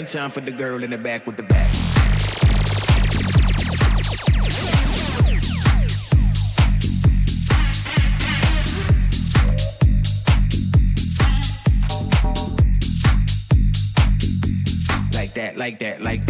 One time for the girl in the back with the back. like that, like that, like that.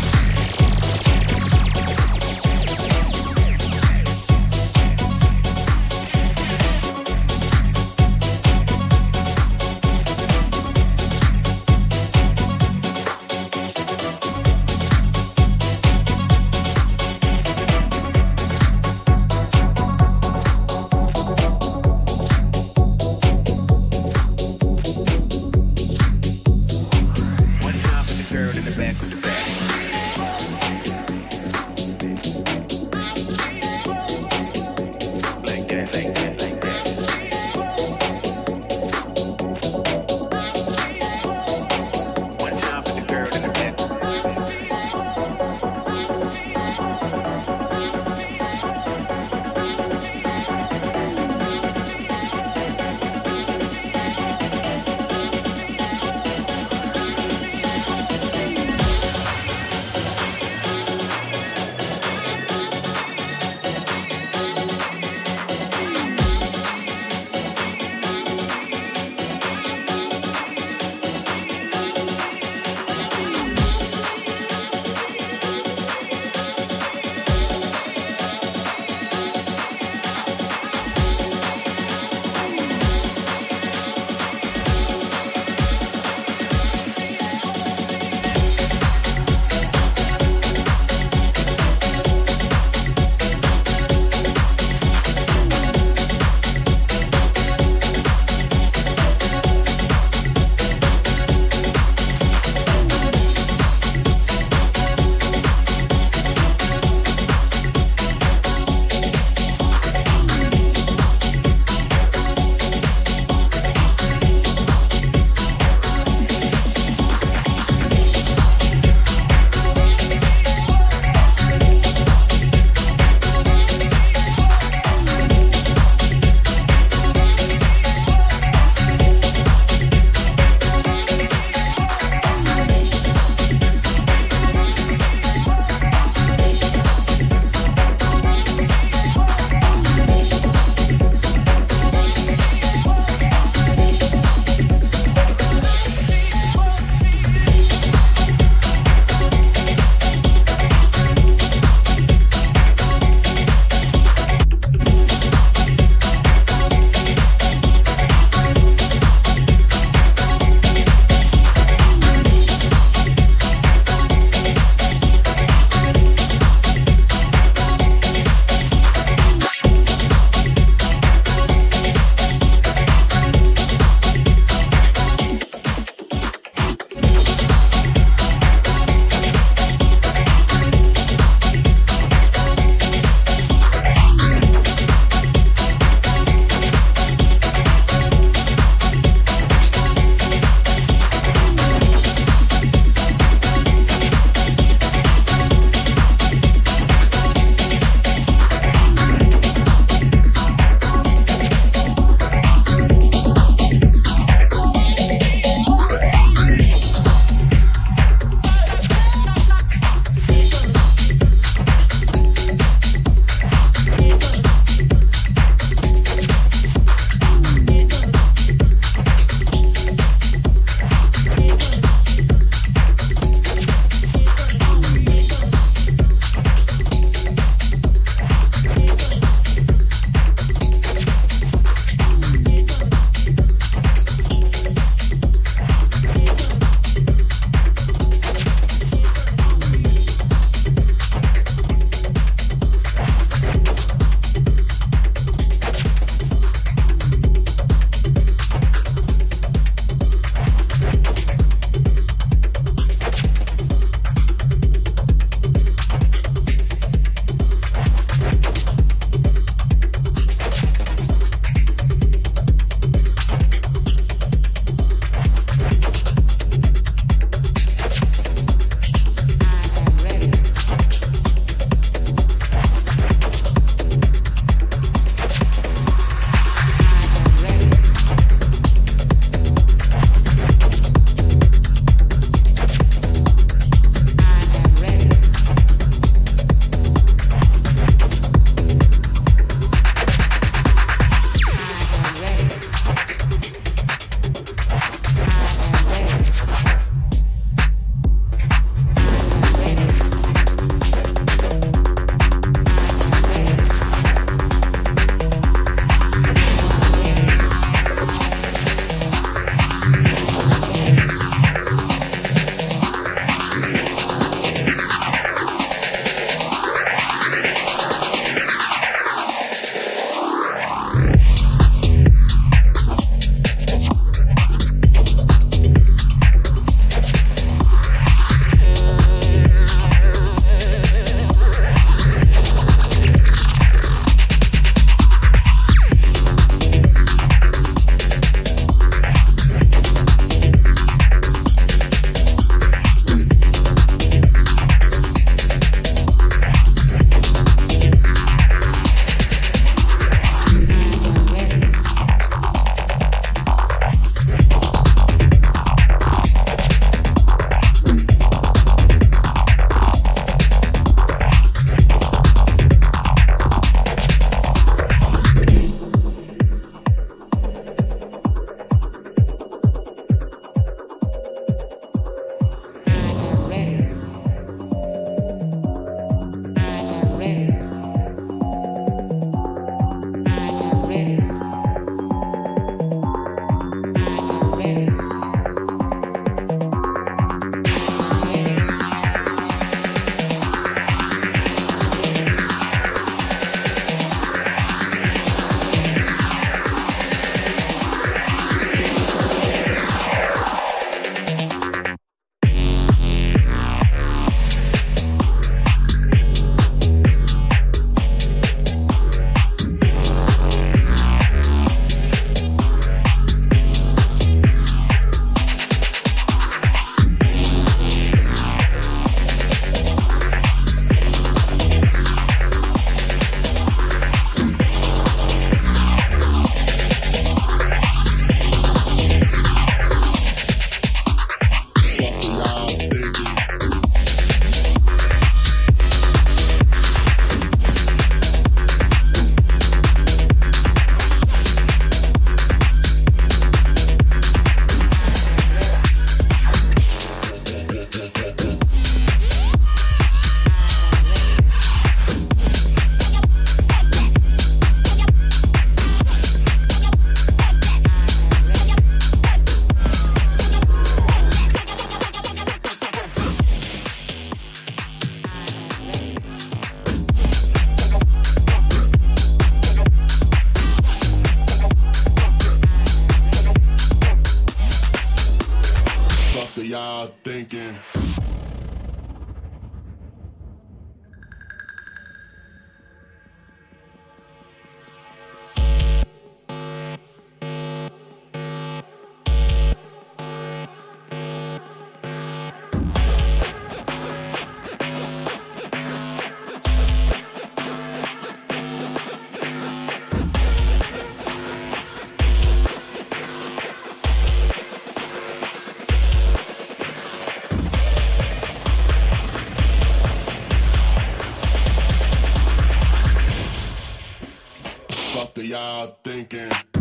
thinking.